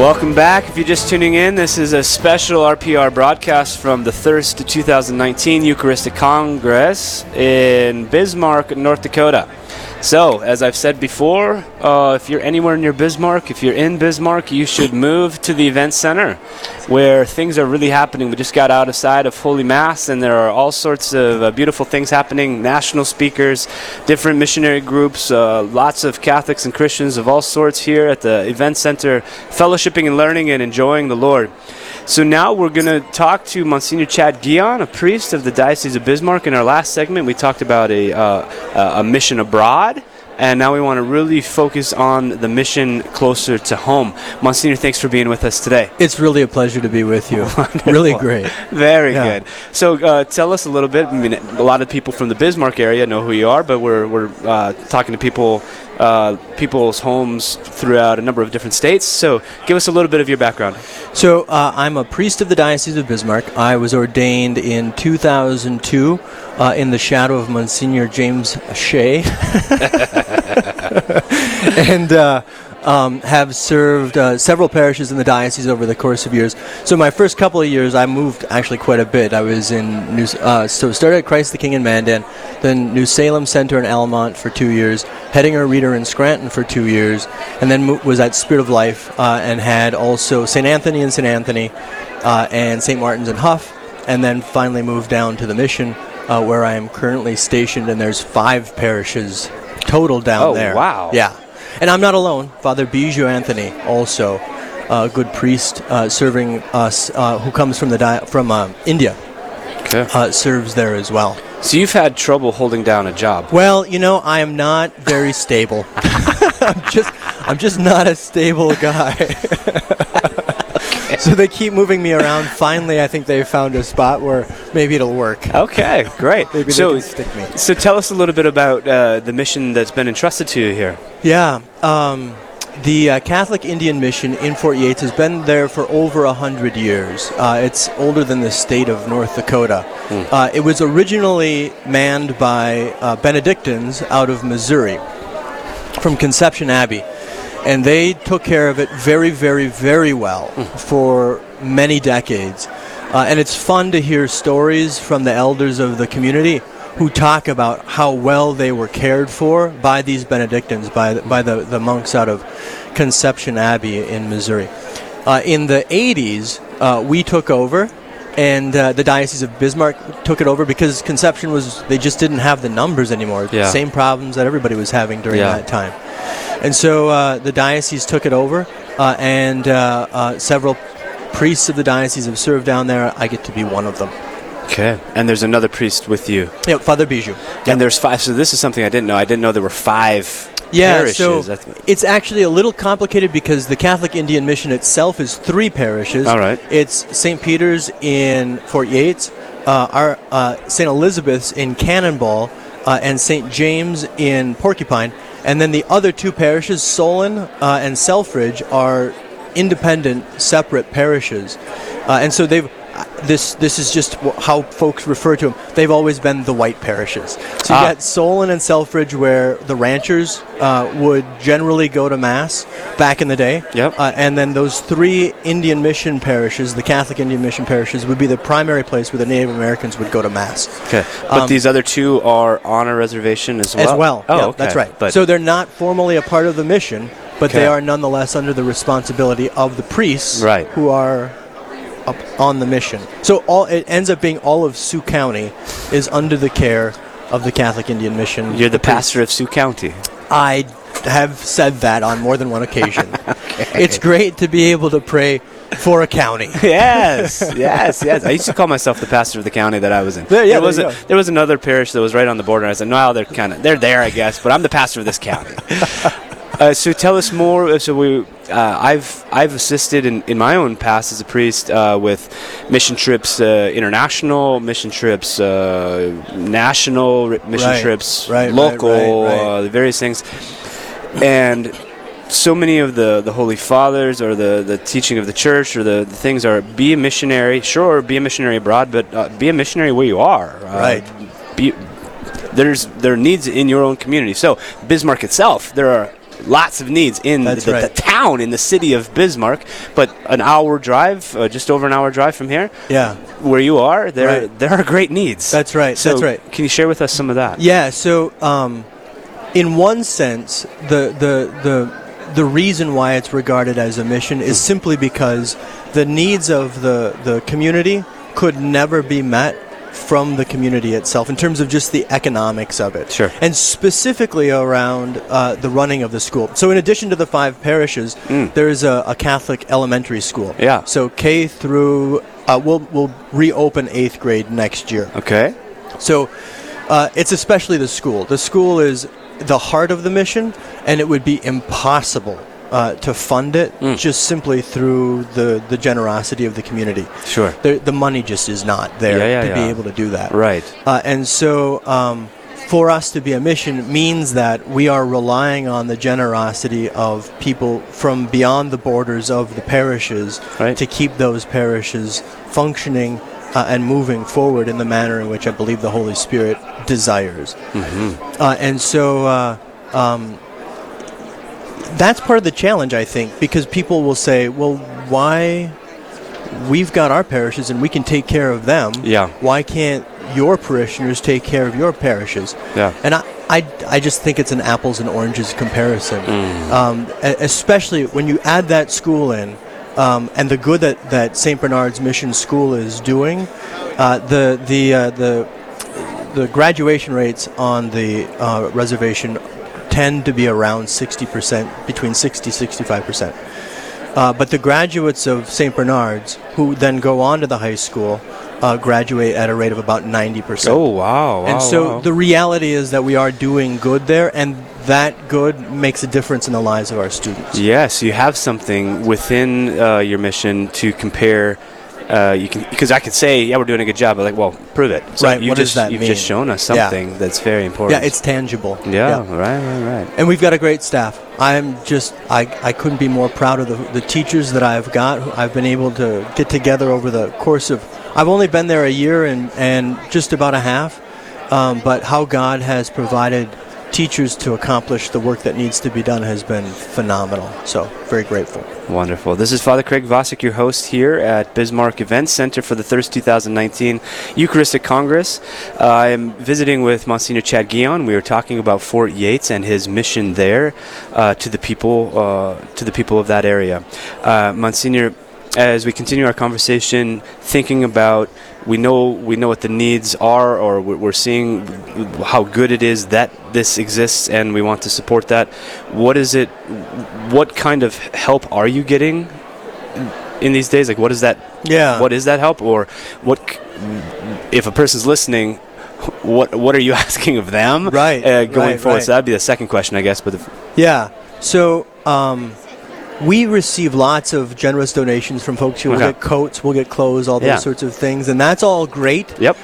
Welcome back. If you're just tuning in, this is a special RPR broadcast from the Thirst 2019 Eucharistic Congress in Bismarck, North Dakota. So, as I've said before, uh, if you're anywhere near Bismarck, if you're in Bismarck, you should move to the event center where things are really happening. We just got outside of Holy Mass, and there are all sorts of uh, beautiful things happening national speakers, different missionary groups, uh, lots of Catholics and Christians of all sorts here at the event center, fellowshipping and learning and enjoying the Lord. So now we're going to talk to Monsignor Chad Gion, a priest of the Diocese of Bismarck. In our last segment, we talked about a, uh, a mission abroad. And now we want to really focus on the mission closer to home. Monsignor, thanks for being with us today. It's really a pleasure to be with you. really great. Very yeah. good. So uh, tell us a little bit. I mean, a lot of people from the Bismarck area know who you are, but we're, we're uh, talking to people uh, people's homes throughout a number of different states. So, give us a little bit of your background. So, uh, I'm a priest of the Diocese of Bismarck. I was ordained in 2002 uh, in the shadow of Monsignor James Shea. and uh, um, have served uh, several parishes in the diocese over the course of years. So my first couple of years, I moved actually quite a bit. I was in New, uh, so started at Christ the King in Mandan, then New Salem Center in Almont for two years, Hettinger Reeder in Scranton for two years, and then mo- was at Spirit of Life uh, and had also St. Anthony and St. Anthony uh, and St. Martin's and Huff, and then finally moved down to the Mission. Uh, where I am currently stationed, and there's five parishes total down there. oh, there. wow. Yeah. And I'm not alone. Father Bijou Anthony, also a good priest uh, serving us, uh, who comes from the di- from uh, India, okay. Uh, serves there as well. So you've had trouble holding down a job. Well, you know, I am not very stable. I'm just, I'm just not a stable guy. so they keep moving me around. Finally, I think they found a spot where maybe it'll work. Okay, great. maybe so, they can stick me. So tell us a little bit about uh, the mission that's been entrusted to you here. Yeah. Um, the uh, Catholic Indian Mission in Fort Yates has been there for over a hundred years. Uh, it's older than the state of North Dakota. Mm. Uh, it was originally manned by uh, Benedictines out of Missouri from Conception Abbey and they took care of it very, very, very well mm. for many decades. Uh, and it's fun to hear stories from the elders of the community who talk about how well they were cared for by these Benedictines, by the, by the, the monks out of Conception Abbey in Missouri. Uh, in the 80s, uh, we took over, and uh, the Diocese of Bismarck took it over because Conception was, they just didn't have the numbers anymore. Yeah. Same problems that everybody was having during yeah. that time. And so uh, the diocese took it over, uh, and uh, uh, several priests of the diocese have served down there. I get to be one of them. Okay. And there's another priest with you. Yeah, Father Bijou. Yep. And there's five. So this is something I didn't know. I didn't know there were five yeah, parishes. so it's actually a little complicated because the Catholic Indian Mission itself is three parishes. All right. It's St. Peter's in Fort Yates, uh, our uh, St. Elizabeth's in Cannon Ball, uh, and St. James in Porcupine. And then the other two parishes, Solen uh, and Selfridge, are independent, separate parishes. Uh, and so they've this this is just how folks refer to them. They've always been the white parishes. So you ah. got Solen and Selfridge, where the ranchers uh, would generally go to mass back in the day. Yep. Uh, and then those three Indian mission parishes, the Catholic Indian mission parishes, would be the primary place where the Native Americans would go to mass. Okay. But um, these other two are on a reservation as well. As well. Oh, yeah, okay. That's right. But so they're not formally a part of the mission, but okay. they are nonetheless under the responsibility of the priests, right. who are up on the mission. So all it ends up being all of Sioux County is under the care of the Catholic Indian Mission. You're the pastor of Sioux County. I have said that on more than one occasion. okay. It's great to be able to pray for a county. yes, yes, yes. I used to call myself the pastor of the county that I was in. There, yeah, there was there, a, there was another parish that was right on the border. I said, "No, they're kind of they're there, I guess, but I'm the pastor of this county." Uh, so tell us more. Uh, so we, uh, I've I've assisted in, in my own past as a priest uh, with mission trips, uh, international mission trips, uh, national mission right, trips, right, local, right, various things, and so many of the, the holy fathers or the, the teaching of the church or the, the things are be a missionary sure be a missionary abroad but uh, be a missionary where you are. Right. be, there's there are needs in your own community. So bismarck itself there are lots of needs in the, right. the town, in the city of Bismarck. But an hour drive, uh, just over an hour drive from here, Yeah. where you are, there Right. there are great needs. That's right, So that's right. Can you share with us some of that? Yeah. So, um, in one sense, the the the the reason why it's regarded as a mission is simply because the needs of the the community could never be met from the community itself in terms of just the economics of it. Sure. And specifically around uh, the running of the school. So, in addition to the five parishes, there is a, a Catholic elementary school. Yeah. So K through uh, we'll we'll reopen eighth grade next year. Okay. So uh, it's especially the school. The school is the heart of the mission, and it would be impossible uh, to fund it Mm. just simply through the, the generosity of the community. Sure. The, the money just is not there Yeah, yeah, to yeah. be able to do that. Right. Uh, and so, um, for us to be a mission means that we are relying on the generosity of people from beyond the borders of the parishes Right. to keep those parishes functioning uh, and moving forward in the manner in which I believe the Holy Spirit desires. Uh, and so, uh, um, that's part of the challenge, I think, because people will say, well, why? We've got our parishes and we can take care of them. Yeah. Why can't your parishioners take care of your parishes? Yeah. And I, I, I just think it's an apples and oranges comparison, um, e- especially when you add that school in. Um, and the good that, that St. Bernard's Mission School is doing, uh, the the uh, the the graduation rates on the uh, reservation tend to be around 60%, between 60 65%. Uh, but the graduates of St. Bernard's, who then go on to the high school, uh, graduate at a rate of about 90%. Oh wow. and so wow. the reality is that we are doing good there, and that good makes a difference in the lives of our students. Yes, you have something within uh, your mission to compare. Uh, you can because I could say, yeah, we're doing a good job. But like, well, prove it. So Right, You what does just, that You've mean? just shown us Yeah. something that's very important. Yeah, it's tangible. yeah, right, right, right. And we've got a great staff. I'm just, I, I couldn't be more proud of the, the teachers that I've got. who I've been able to get together over the course of, I've only been there a year and, and just about a half, um, but how God has provided teachers to accomplish the work that needs to be done has been phenomenal. So, very grateful. Wonderful. This is Father Craig Vosick, your host here at Bismarck Events Center for the Thirst 2019 Eucharistic Congress. Uh, I'm visiting with Monsignor Chad Gion. We were talking about Fort Yates and his mission there uh, to the people uh, to the people of that area. Uh, Monsignor, as we continue our conversation, thinking about we know we know what the needs are, or we're seeing how good it is that this exists, and we want to support that. What is it? What kind of help are you getting in these days? Like, what is that? Yeah. What is that help, or what? If a person's listening, what what are you asking of them? Right, Uh, going right, forward. right. So that'd be the second question, I guess. But the, Yeah. So um, we receive lots of generous donations from folks who will Okay. get coats, we'll get clothes, all those Yeah. sorts of things, and that's all great. yep.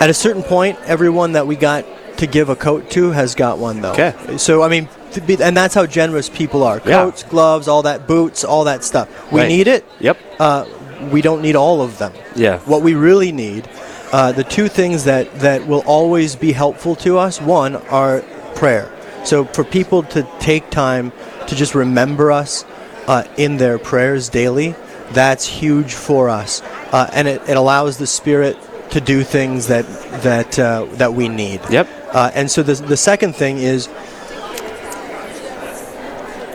At a certain point, everyone that we got to give a coat to has got one, though. Okay. So I mean, be, and that's how generous people are. Yeah. Coats, gloves, all that, boots, all that stuff. We Right. need it. Yep. Uh, we don't need all of them. Yeah. What we really need, uh, the two things that, that will always be helpful to us, one, are prayer. So for people to take time to just remember us uh, in their prayers daily, that's huge for us. Uh, and it, it allows the Spirit to do things that, that, uh, that we need. Yep. Uh, and so the, the second thing is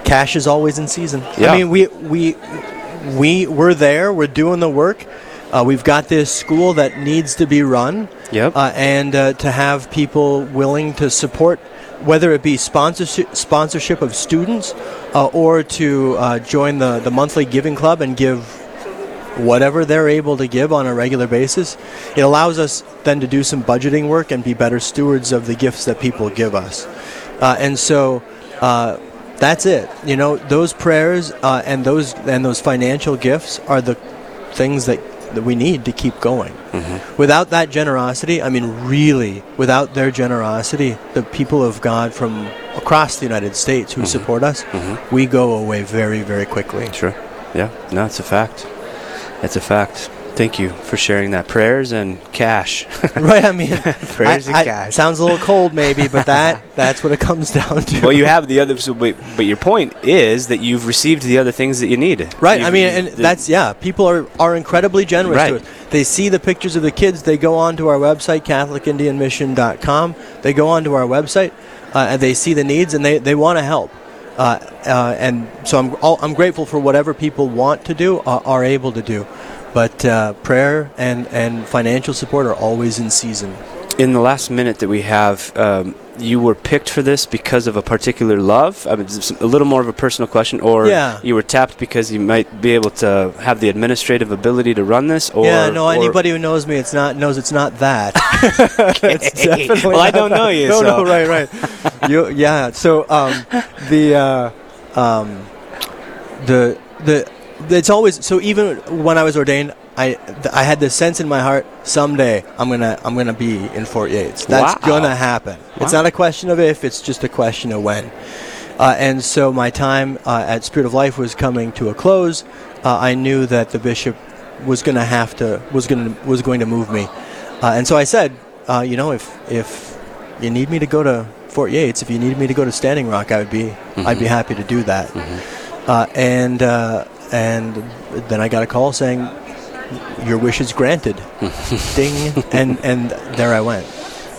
cash is always in season. Yeah. I mean, we we we we're there. We're doing the work. Uh, we've got this school that needs to be run. Yep. Uh, and uh, to have people willing to support, whether it be sponsorship sponsorship of students, uh, or to uh, join the the monthly giving club and give whatever they're able to give on a regular basis, it allows us then to do some budgeting work and be better stewards of the gifts that people give us. Uh, and so uh, that's it. You know, those prayers uh, and those and those financial gifts are the things that that we need to keep going. Without that generosity, I mean, really, without their generosity, the people of God from across the United States who mm-hmm. support us, mm-hmm. we go away very, very quickly. Sure. Yeah. No, it's a fact. It's a fact. Thank you for sharing that. Prayers and cash. right. I mean, Prayers I- and I- cash. sounds a little cold, maybe, but that that's what it comes down to. well, you have the other. So, but, but your point is that you've received the other things that you needed. Right. I You've- mean, and the- that's yeah. People are are incredibly generous Right. to it. They see the pictures of the kids. They go on to our website, CatholicIndianMission.com. They go on to our website, uh, and they see the needs, and they, they want to help. Uh, uh, and so I'm all, I'm grateful for whatever people want to do uh, are able to do. But uh, prayer and, and financial support are always in season. in the last minute that we have, um, you were picked for this because of a particular love. I mean, a little more of a personal question, or Yeah. you were tapped because you might be able to have the administrative ability to run this. Or yeah, no. or- Anybody who knows me, it's not knows it's not that. it's definitely Well, I don't know you, No, so- no, right, right. you, yeah. So um, the uh, um, the the it's always so. Even when I was ordained, I I had this sense in my heart. Someday I'm gonna I'm gonna be in Fort Yates. That's Wow. gonna happen. It's not a question of if. It's just a question of when. Uh, and so my time uh, at Spirit of Life was coming to a close. Uh, I knew that the bishop was going to have to was going to was going to move me, uh, and so I said, uh, you know, if if you need me to go to Fort Yates, if you need me to go to Standing Rock, I would be I'd be happy to do that. Uh, and uh, and then I got a call saying your wish is granted. Ding, and and there I went.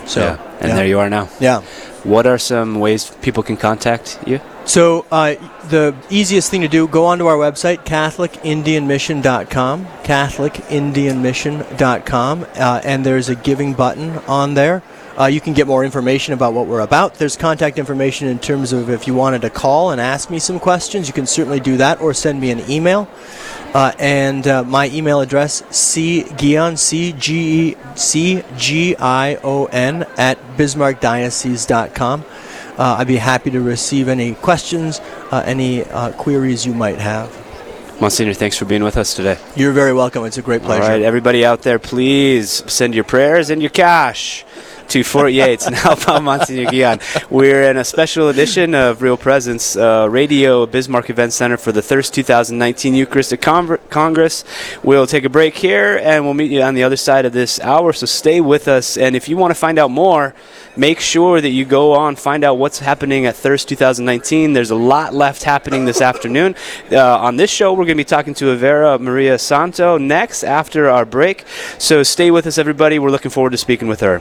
So yeah. and yeah. there you are now. Yeah. What are some ways people can contact you? So uh, the easiest thing to do, go onto our website, CatholicIndianMission.com, CatholicIndianMission.com, uh, and there's a giving button on there. Uh, you can get more information about what we're about. There's contact information in terms of if you wanted to call and ask me some questions, you can certainly do that, or send me an email. Uh, and uh, my email address, cgion, C-G-E- C-G-I-O-N, at bismarckdiocese.com. Uh, I'd be happy to receive any questions, uh, any uh, queries you might have. Monsignor, thanks for being with us today. You're very welcome. It's a great pleasure. All right, everybody out there, please send your prayers and your cash to Fort Yates and help out Monsignor Gion. We're in a special edition of Real Presence uh, Radio Bismarck Event Center for the Thirst 2019 Eucharistic Congress. We'll take a break here and we'll meet you on the other side of this hour, so stay with us. And if you want to find out more, make sure that you go on, find out what's happening at Thirst 2019. There's a lot left happening this afternoon. Uh, on this show, we're going to be talking to Avera Maria Santo next after our break. So stay with us, everybody. We're looking forward to speaking with her.